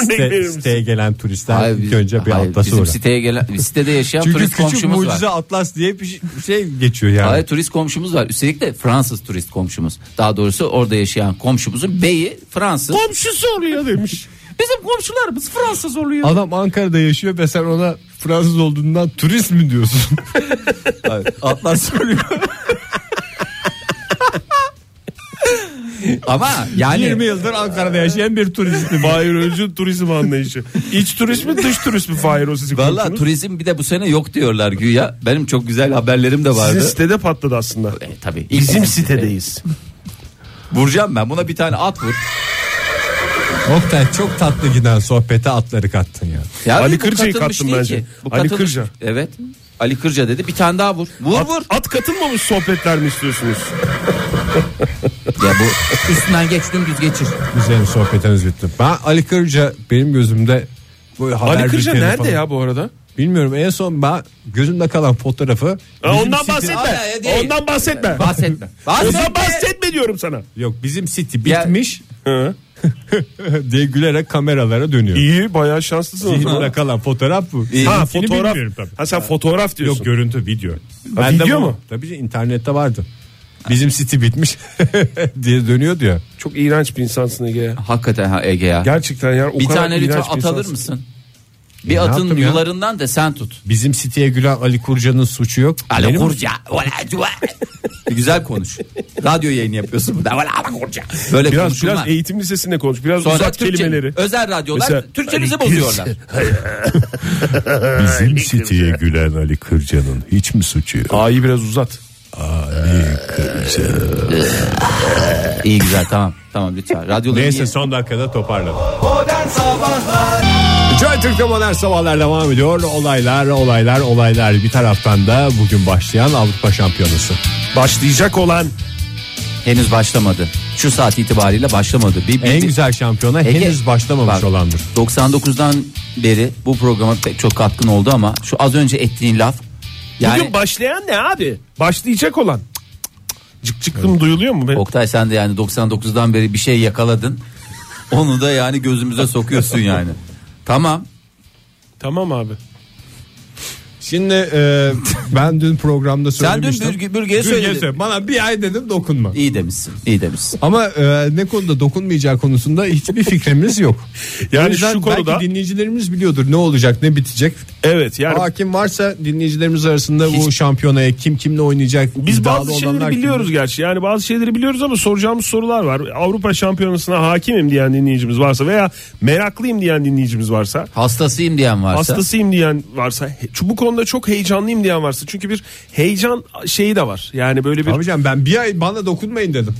Speaker 3: Site, siteye gelen turistler
Speaker 4: Hayır,
Speaker 3: ilk önce bir
Speaker 4: hayır,
Speaker 3: atlasa
Speaker 4: bizim
Speaker 3: uğrar.
Speaker 4: siteye gelen sitede yaşayan
Speaker 3: Çünkü
Speaker 4: turist
Speaker 3: küçük
Speaker 4: komşumuz
Speaker 3: mucize
Speaker 4: var.
Speaker 3: atlas diye bir şey- şey geçiyor yani.
Speaker 4: Hayır turist komşumuz var. Üstelik de Fransız turist komşumuz. Daha doğrusu orada yaşayan komşumuzun beyi Fransız.
Speaker 5: Komşusu oluyor demiş.
Speaker 4: Bizim komşularımız Fransız oluyor.
Speaker 3: Adam Ankara'da yaşıyor ve sen ona Fransız olduğundan turist mi diyorsun?
Speaker 4: Atlas soruyor. Ama yani
Speaker 3: 20 yıldır Ankara'da yaşayan bir turistim.
Speaker 5: Fahir Öncü turizm anlayışı. İç turist mi dış turist mi Fahir o sizin
Speaker 4: Valla turizm bir de bu sene yok diyorlar güya. Benim çok güzel haberlerim de vardı.
Speaker 5: Sizin sitede patladı aslında.
Speaker 4: E, tabii.
Speaker 5: Bizim
Speaker 4: site.
Speaker 5: sitedeyiz.
Speaker 4: Vuracağım ben buna bir tane at vur.
Speaker 3: Oktay çok tatlı giden sohbete atları kattın ya.
Speaker 4: Ya
Speaker 5: Ali
Speaker 4: bu
Speaker 5: Kırca'yı
Speaker 4: katılmış
Speaker 5: kattım
Speaker 4: değil
Speaker 5: bence.
Speaker 4: ki. Bu
Speaker 5: Ali
Speaker 4: katılmış-
Speaker 5: Kırca.
Speaker 4: Evet. Ali Kırca dedi. Bir tane daha vur. Vur
Speaker 5: At,
Speaker 4: vur.
Speaker 5: at katılmamış sohbetler mi istiyorsunuz?
Speaker 4: Ya bu üstünden geç dümdüz geçir.
Speaker 3: Güzel sohbetiniz bitti. Ben Ali Kırca benim gözümde bu haber
Speaker 5: Ali Kırca nerede
Speaker 3: falan-
Speaker 5: ya bu arada?
Speaker 3: Bilmiyorum en son ben gözümde kalan fotoğrafı
Speaker 5: Ha, ondan bahsetme.
Speaker 4: Değil.
Speaker 5: Ondan bahsetme.
Speaker 4: Bahsetme.
Speaker 5: Ondan
Speaker 4: Bahsetme.
Speaker 5: bahsetme diyorum sana.
Speaker 3: Yok bizim City
Speaker 4: Ya-
Speaker 3: bitmiş
Speaker 5: Hı.
Speaker 3: diye gülerek kameralara dönüyor.
Speaker 5: İyi bayağı şanslısın.
Speaker 3: Zihnimde kalan fotoğraf bu.
Speaker 4: İyi.
Speaker 5: Ha fotoğraf. Ha sen fotoğraf diyorsun.
Speaker 3: Yok görüntü video.
Speaker 5: Ha,
Speaker 3: de
Speaker 5: video
Speaker 3: bu-
Speaker 5: mu?
Speaker 3: Tabii canım, internette vardı. Bizim City bitmiş diye dönüyor diyor.
Speaker 5: Çok iğrenç bir insansın Ege ya.
Speaker 4: Hakikaten ha Ege ya.
Speaker 5: Gerçekten ya. O
Speaker 4: bir
Speaker 5: kadar
Speaker 4: tane lütfen
Speaker 5: iğrenç bir
Speaker 4: at alır
Speaker 5: insansın.
Speaker 4: mısın?
Speaker 3: Ne
Speaker 4: Bir atın
Speaker 3: yaptım ya?
Speaker 4: yularından da sen tut.
Speaker 3: Bizim City'ye gülen Ali Kurca'nın suçu yok.
Speaker 4: Ali
Speaker 3: Benim-
Speaker 4: Kurca. Güzel konuş. Radyo yayını yapıyorsun burada. Ali Kurca. Böyle
Speaker 5: Biraz
Speaker 4: konuşulmaz.
Speaker 5: biraz eğitim lisesinde konuş. Biraz
Speaker 4: Sonra
Speaker 5: uzat
Speaker 4: Türkçe,
Speaker 5: kelimeleri.
Speaker 4: özel radyolar
Speaker 5: Mesela-
Speaker 4: Türkçemizi
Speaker 5: Ali
Speaker 4: bozuyorlar.
Speaker 3: Bizim City'ye gülen Ali Kırca'nın hiç mi suçu yok?
Speaker 5: A'yı biraz uzat.
Speaker 4: İyi güzel tamam. Tamam lütfen. Radyoları
Speaker 3: Neyse son dakikada toparladım.
Speaker 2: Modern Sabahlar
Speaker 3: Joy Türk'te modern sabahlar devam ediyor. Olaylar, olaylar, olaylar. Bir taraftan da bugün başlayan Avrupa Şampiyonası.
Speaker 5: Başlayacak olan
Speaker 4: henüz başlamadı. Şu saat itibariyle başlamadı. Bir, bir-
Speaker 3: En güzel şampiyona
Speaker 4: Ege-
Speaker 3: henüz başlamamış
Speaker 4: Bak,
Speaker 3: olandır.
Speaker 4: 99'dan beri bu programa pek çok katkın oldu ama şu az önce ettiğin laf yani
Speaker 5: Bugün başlayan ne abi? Başlayacak olan. Cık cıklım duyuluyor mu? Benim?
Speaker 4: Oktay sen de yani 99'dan beri bir şey yakaladın. Onu da yani gözümüze sokuyorsun yani. Tamam.
Speaker 5: Tamam abi.
Speaker 3: Şimdi e, ben dün programda
Speaker 4: Sen dün
Speaker 3: söylemiştim.
Speaker 4: Bürge- Bürge'ye söyledin.
Speaker 3: söyle. Bana bir ay dedim dokunma.
Speaker 4: İyi demişsin. iyi demişsin.
Speaker 3: Ama e, ne konuda dokunmayacağı konusunda hiçbir fikrimiz yok.
Speaker 5: Yani
Speaker 3: O yüzden
Speaker 5: şu konuda-
Speaker 3: belki dinleyicilerimiz biliyordur ne olacak ne bitecek.
Speaker 5: Evet yani
Speaker 3: Hakim varsa dinleyicilerimiz arasında bu şampiyonaya kim kimle oynayacak.
Speaker 5: Biz
Speaker 3: iddialı
Speaker 5: bazı şeyleri
Speaker 3: olanlar
Speaker 5: biliyoruz
Speaker 3: kimler?
Speaker 5: gerçi. Yani bazı şeyleri biliyoruz ama soracağımız sorular var. Avrupa Şampiyonası'na hakimim diyen dinleyicimiz varsa veya meraklıyım diyen dinleyicimiz varsa,
Speaker 4: Hastasıyım diyen varsa.
Speaker 5: hastasıyım diyen varsa, he- bu konuda çok heyecanlıyım diyen varsa. Çünkü bir heyecan şeyi de var. Yani böyle bir
Speaker 3: Abi canım ben bir ay bana dokunmayın dedim.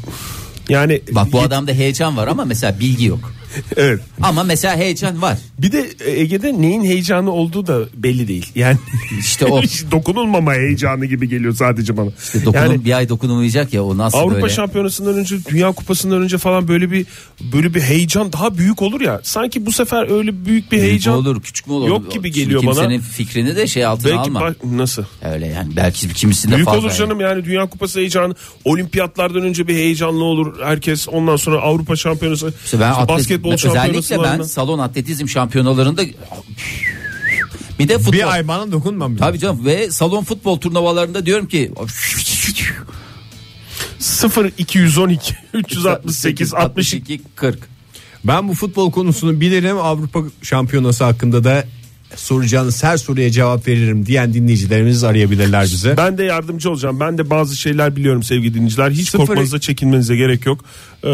Speaker 5: yani
Speaker 4: Bak bu adamda heyecan var ama mesela bilgi yok.
Speaker 5: evet.
Speaker 4: Ama mesela heyecan var.
Speaker 5: Bir de Ege'de neyin heyecanı olduğu da belli değil. Yani
Speaker 4: İşte o.
Speaker 5: dokunulmama heyecanı gibi geliyor sadece bana.
Speaker 4: Dokunun,
Speaker 5: yani
Speaker 4: bir ay dokunulmayacak ya o nasıl
Speaker 5: Avrupa
Speaker 4: böyle.
Speaker 5: Şampiyonası'ndan önce, Dünya Kupası'ndan önce falan böyle bir böyle bir heyecan daha büyük olur ya. Sanki bu sefer öyle büyük bir
Speaker 4: Büyük
Speaker 5: heyecan
Speaker 4: olur küçük mü olur?
Speaker 5: yok gibi geliyor bana.
Speaker 4: Kimsenin fikrini de şey altına
Speaker 5: Belki
Speaker 4: alma.
Speaker 5: nasıl?
Speaker 4: Öyle yani belki kimisinde
Speaker 5: Büyük
Speaker 4: fazla.
Speaker 5: olur canım yani Dünya Kupası heyecanı. Olimpiyatlardan önce bir heyecanlı olur herkes. Ondan sonra Avrupa Şampiyonası,
Speaker 4: İşte ben
Speaker 5: işte
Speaker 4: atlet-
Speaker 5: basketbol
Speaker 4: özellikle ben salon atletizm şampiyonalarında bir de futbol.
Speaker 3: Bir ay bana dokunmam.
Speaker 4: Tabii canım ve salon futbol turnuvalarında diyorum ki
Speaker 5: 0 212 368 62
Speaker 4: 40.
Speaker 3: Ben bu futbol konusunu bilirim. Avrupa Şampiyonası hakkında da soracağınız her soruya cevap veririm diyen dinleyicilerimiz arayabilirler bize.
Speaker 5: Ben de yardımcı olacağım. Ben de bazı şeyler biliyorum sevgili dinleyiciler. Hiç
Speaker 3: Sıfır-
Speaker 5: korkmanıza çekinmenize gerek yok. Ee,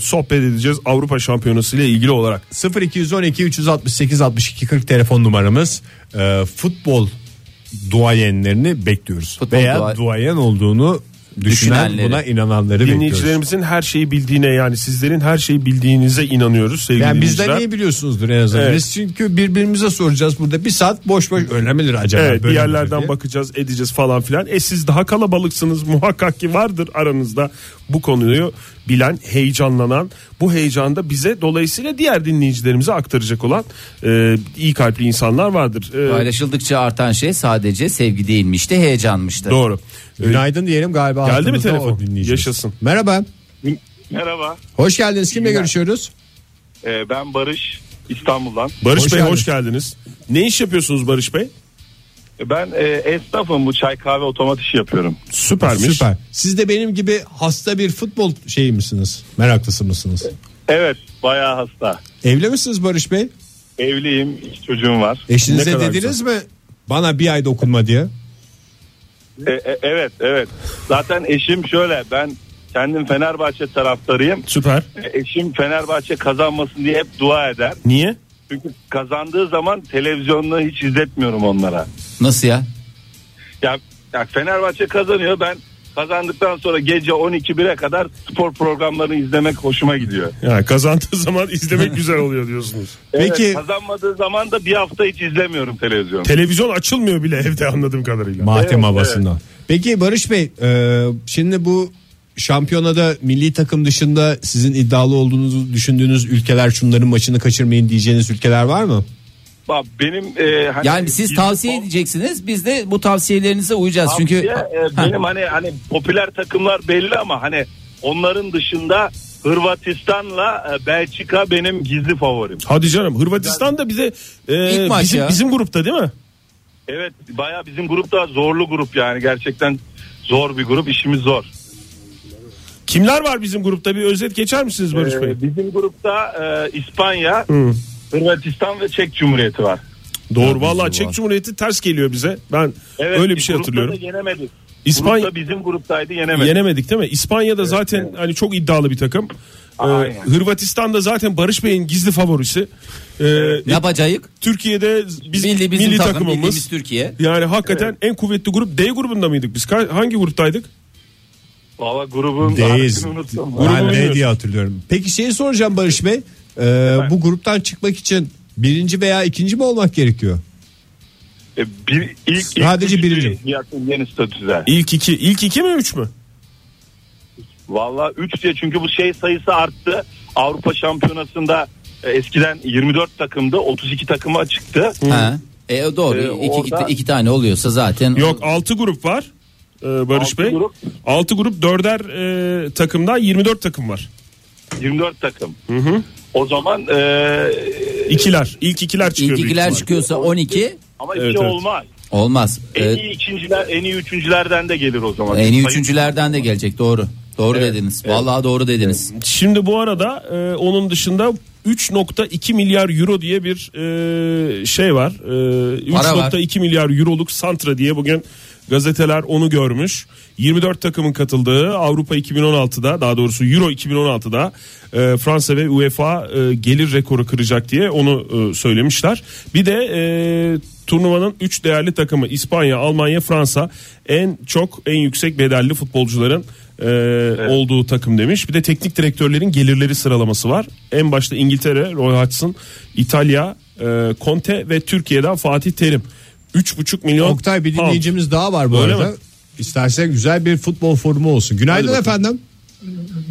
Speaker 5: sohbet edeceğiz Avrupa Şampiyonası ile ilgili olarak.
Speaker 3: 0212 368 62 40 telefon numaramız. Ee, futbol duayenlerini bekliyoruz.
Speaker 4: Futbol
Speaker 3: Veya
Speaker 4: dua-
Speaker 3: duayen olduğunu düşünen
Speaker 4: Düşünenleri.
Speaker 3: buna inananları bekliyoruz.
Speaker 5: Dinleyicilerimizin her şeyi bildiğine yani sizlerin her şeyi bildiğinize inanıyoruz sevgili
Speaker 3: Yani
Speaker 5: dinleyiciler.
Speaker 3: bizden iyi biliyorsunuzdur en azından.
Speaker 5: Evet.
Speaker 3: Biz çünkü birbirimize soracağız burada bir saat boş boş öyle midir acaba?
Speaker 5: Evet bir
Speaker 3: böyle midir
Speaker 5: yerlerden
Speaker 3: diye.
Speaker 5: bakacağız edeceğiz falan filan. E siz daha kalabalıksınız muhakkak ki vardır aranızda bu konuyu bilen heyecanlanan bu heyecanda bize dolayısıyla diğer dinleyicilerimize aktaracak olan e, iyi kalpli insanlar vardır. E,
Speaker 4: Paylaşıldıkça artan şey sadece sevgi değilmişti heyecanmıştı.
Speaker 5: doğru. E,
Speaker 3: Günaydın diyelim galiba.
Speaker 5: Geldi mi telefon? Yaşasın.
Speaker 3: Merhaba.
Speaker 7: Merhaba,
Speaker 3: Hoş geldiniz. Kimle görüşüyoruz?
Speaker 7: e, ben Barış İstanbul'dan.
Speaker 5: Barış
Speaker 3: Hoş
Speaker 5: Bey
Speaker 3: geldiniz.
Speaker 5: hoş geldiniz. Ne iş yapıyorsunuz Barış Bey?
Speaker 7: Ben e, esnafım bu çay kahve otomat işi yapıyorum.
Speaker 5: Süpermiş.
Speaker 3: Süper. Siz de benim gibi hasta bir futbol şeyi misiniz? Meraklısı mısınız?
Speaker 7: Evet, bayağı hasta.
Speaker 3: Evli misiniz Barış Bey?
Speaker 7: Evliyim, iki çocuğum var.
Speaker 5: Ne
Speaker 3: Eşinize
Speaker 5: kadar
Speaker 3: dediniz mi? Bana bir ay dokunma diye.
Speaker 7: E, e, evet, evet. Zaten eşim şöyle, ben kendim Fenerbahçe taraftarıyım.
Speaker 5: Süper.
Speaker 7: E, Eşim Fenerbahçe kazanmasın diye hep dua eder.
Speaker 5: Niye?
Speaker 7: Çünkü kazandığı zaman televizyonunu hiç izletmiyorum onlara.
Speaker 4: Nasıl ya?
Speaker 7: Ya, ya Fenerbahçe kazanıyor ben kazandıktan sonra gece 12-1'e kadar spor programlarını izlemek hoşuma gidiyor.
Speaker 5: Yani kazandığı zaman izlemek güzel oluyor diyorsunuz.
Speaker 3: Peki-
Speaker 7: Evet, kazanmadığı zaman da bir hafta hiç izlemiyorum televizyon.
Speaker 5: Televizyon açılmıyor bile evde anladığım kadarıyla.
Speaker 3: Matem
Speaker 7: Evet,
Speaker 3: havasında. Peki Barış Bey e, şimdi bu şampiyonada milli takım dışında sizin iddialı olduğunuzu düşündüğünüz ülkeler şunların maçını kaçırmayın diyeceğiniz ülkeler var mı?
Speaker 7: Bak benim e, hani
Speaker 4: Yani siz tavsiye edeceksiniz. Biz de bu tavsiyelerinize uyacağız. Çünkü
Speaker 7: Tavsiye, e,
Speaker 4: Ha.
Speaker 7: benim hani hani popüler takımlar belli ama hani onların dışında Hırvatistan'la e, Belçika benim gizli favorim.
Speaker 5: Hadi canım Hırvatistan da bize e,
Speaker 4: İlk maç
Speaker 5: bizim,
Speaker 4: ya.
Speaker 5: bizim grupta değil mi?
Speaker 7: Evet baya bizim grupta zorlu grup yani gerçekten zor bir grup işimiz zor.
Speaker 5: Kimler var bizim grupta bir özet geçer misiniz Barış Bey?
Speaker 7: Ee, bizim grupta e, İspanya,
Speaker 5: Hı.
Speaker 7: Hırvatistan ve Çek Cumhuriyeti var.
Speaker 5: Doğru vallahi Çek Cumhuriyeti ters geliyor bize. Ben
Speaker 7: Evet,
Speaker 5: öyle bir şey hatırlıyorum.
Speaker 7: Da yenemedik.
Speaker 5: İspanya
Speaker 7: Grupta bizim gruptaydı yenemedik.
Speaker 5: yenemedik değil mi? İspanya'da zaten hani çok iddialı bir takım. Ee,
Speaker 7: Aynen.
Speaker 5: Hırvatistan'da zaten Barış Bey'in gizli favorisi. Ee,
Speaker 4: yapacağız.
Speaker 5: Türkiye'de biz
Speaker 4: Milli bizim
Speaker 5: milli
Speaker 4: takım,
Speaker 5: takımımız.
Speaker 4: bildiğimiz Türkiye.
Speaker 5: Yani hakikaten en kuvvetli grup D grubunda mıydık biz? Hangi gruptaydık?
Speaker 7: Valla grubun adını unuttum.
Speaker 3: Ben ne diye hatırlıyorum. Peki şeyi soracağım Barış Bey. E, bu gruptan çıkmak için birinci veya ikinci mi olmak gerekiyor?
Speaker 7: E, bir, ilk,
Speaker 3: Sadece
Speaker 7: ilk
Speaker 3: birinci.
Speaker 7: Yakın yeni statüde.
Speaker 5: İlk iki. İlk iki mi üç mü?
Speaker 7: Valla 3 diye çünkü bu şey sayısı arttı. Avrupa Şampiyonası'nda e, eskiden 24 takımdı 32 takıma çıktı.
Speaker 4: Ha. E doğru.
Speaker 7: Ee,
Speaker 4: iki,
Speaker 7: orada-
Speaker 4: iki, iki tane oluyorsa zaten.
Speaker 5: Yok altı grup var. Ee, Barış
Speaker 7: Altı
Speaker 5: Bey.
Speaker 7: grup.
Speaker 5: Altı grup dörder e, takımdan 24 takım var.
Speaker 7: 24 takım. O zaman e,
Speaker 5: İkiler. İlk ikiler çıkıyor.
Speaker 4: İlk ikiler çıkıyorsa 12
Speaker 7: ama
Speaker 5: Evet,
Speaker 7: iki
Speaker 5: evet.
Speaker 7: olmaz.
Speaker 4: olmaz.
Speaker 7: En
Speaker 4: Ee,
Speaker 7: iyi ikinciler, en iyi üçüncülerden de gelir o zaman.
Speaker 4: en iyi üçüncülerden de gelecek doğru. Doğru dediniz. Vallahi doğru dediniz.
Speaker 5: Şimdi bu arada e, onun dışında 3.2 milyar euro diye bir e, şey var. E,
Speaker 4: Para var.
Speaker 5: 3.2 milyar euroluk Santra diye bugün gazeteler onu görmüş. 24 takımın katıldığı Avrupa 2016'da daha doğrusu Euro 2016'da e, Fransa ve UEFA e, gelir rekoru kıracak diye onu e, söylemişler. Bir de e, turnuvanın 3 değerli takımı İspanya, Almanya, Fransa en çok en yüksek bedelli futbolcuların e, olduğu takım demiş. Bir de teknik direktörlerin gelirleri sıralaması var. En başta İngiltere, Roy Hodgson, İtalya, e, Conte ve Türkiye'den Fatih Terim. 3,5 milyon
Speaker 3: Oktay bir
Speaker 5: pound.
Speaker 3: dinleyicimiz daha var bu
Speaker 5: Öyle
Speaker 3: arada.
Speaker 5: mi?
Speaker 3: İstersen güzel bir futbol forumu olsun. Günaydın
Speaker 5: Hadi
Speaker 3: efendim.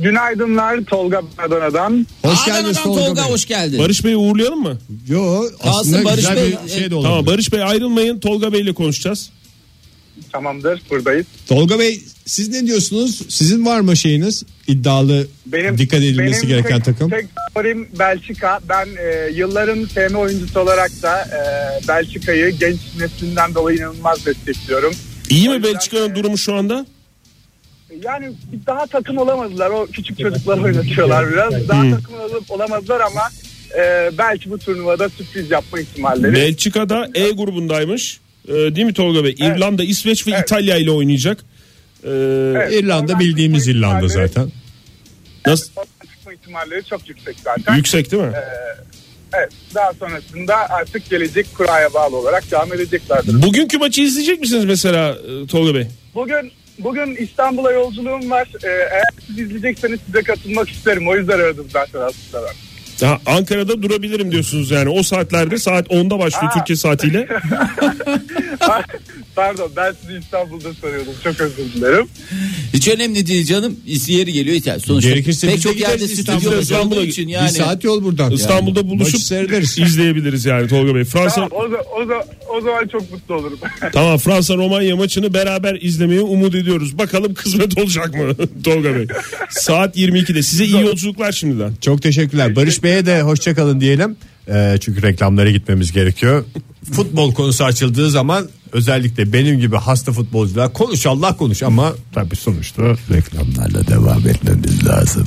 Speaker 8: Günaydınlar Tolga Adana'dan.
Speaker 3: Hoş geldiniz
Speaker 4: Adana'dan
Speaker 3: Tolga,
Speaker 4: Tolga
Speaker 3: Bey.
Speaker 4: hoş geldin.
Speaker 5: Barış Bey'i uğurlayalım mı?
Speaker 3: Yo
Speaker 4: Kalsın
Speaker 3: aslında
Speaker 4: Barış
Speaker 3: güzel
Speaker 4: Bey,
Speaker 3: bir şey de olabilir.
Speaker 5: Tamam Barış Bey ayrılmayın Tolga Bey'le konuşacağız.
Speaker 8: Tamamdır buradayız.
Speaker 3: Tolga Bey siz ne diyorsunuz? Sizin var mı şeyiniz? iddialı dikkat edilmesi
Speaker 8: benim
Speaker 3: gereken
Speaker 8: tek,
Speaker 3: takım?
Speaker 8: Tek favorim Belçika. Ben e, yılların FM oyuncusu olarak da e, Belçika'yı genç neslinden dolayı inanılmaz destekliyorum.
Speaker 5: İyi
Speaker 8: O
Speaker 5: mi Belçika'nın
Speaker 8: e,
Speaker 5: durumu şu anda?
Speaker 8: Yani daha takım olamadılar. O küçük çocuklar oynatıyorlar biraz. Daha takım olup olamadılar ama e, belki bu turnuvada sürpriz yapma ihtimalleri.
Speaker 5: Belçika'da E grubundaymış. Ee, değil mi Tolga Bey? İrlanda, İsveç ve
Speaker 8: Evet.
Speaker 5: İtalya ile oynayacak. Ee,
Speaker 8: Evet,
Speaker 3: İrlanda bildiğimiz İrlanda zaten.
Speaker 5: Nasıl?
Speaker 8: çıkma ihtimalleri çok yüksek zaten.
Speaker 5: Yüksek değil mi?
Speaker 8: Evet, daha sonrasında artık gelecek kuraya bağlı olarak devam edeceklerdir.
Speaker 5: Bugünkü maçı izleyecek misiniz mesela e, Tolga Bey?
Speaker 8: Bugün bugün İstanbul'a yolculuğum var. Ee, eğer siz izleyecekseniz size katılmak isterim. O yüzden aradım zaten aslında ben.
Speaker 5: Ha, Ankara'da durabilirim diyorsunuz yani. O saatlerde saat 10'da başlıyor
Speaker 8: Aa.
Speaker 5: Türkiye saatiyle.
Speaker 8: Pardon ben sizi İstanbul'da soruyordum. Çok özür dilerim.
Speaker 4: Hiç önemli değil canım. Yeri geliyor. Yani sonuçta
Speaker 3: Gerekirse
Speaker 4: pek
Speaker 3: biz de
Speaker 4: çok yerde
Speaker 3: gideriz
Speaker 4: stüdyomuz
Speaker 5: İstanbul'a.
Speaker 4: olduğu
Speaker 5: İstanbul'a
Speaker 4: için
Speaker 3: Bir
Speaker 4: yani.
Speaker 3: saat yol buradan.
Speaker 5: İstanbul'da
Speaker 3: Maçı
Speaker 5: buluşup
Speaker 3: seyrederiz.
Speaker 5: izleyebiliriz yani Tolga Bey. Fransa
Speaker 8: Tamam, o, za- o, za- o zaman çok mutlu olurum.
Speaker 5: tamam Fransa Romanya maçını beraber izlemeyi umut ediyoruz. Bakalım kısmet olacak mı Tolga Bey? Saat 22'de. Size iyi yolculuklar şimdiden.
Speaker 3: Çok teşekkürler. Barış Bey'e de hoşçakalın diyelim. Ee, çünkü reklamlara gitmemiz gerekiyor. Futbol konusu açıldığı zaman özellikle benim gibi hasta futbolcular konuş Allah konuş ama tabii sonuçta reklamlarla devam etmemiz lazım.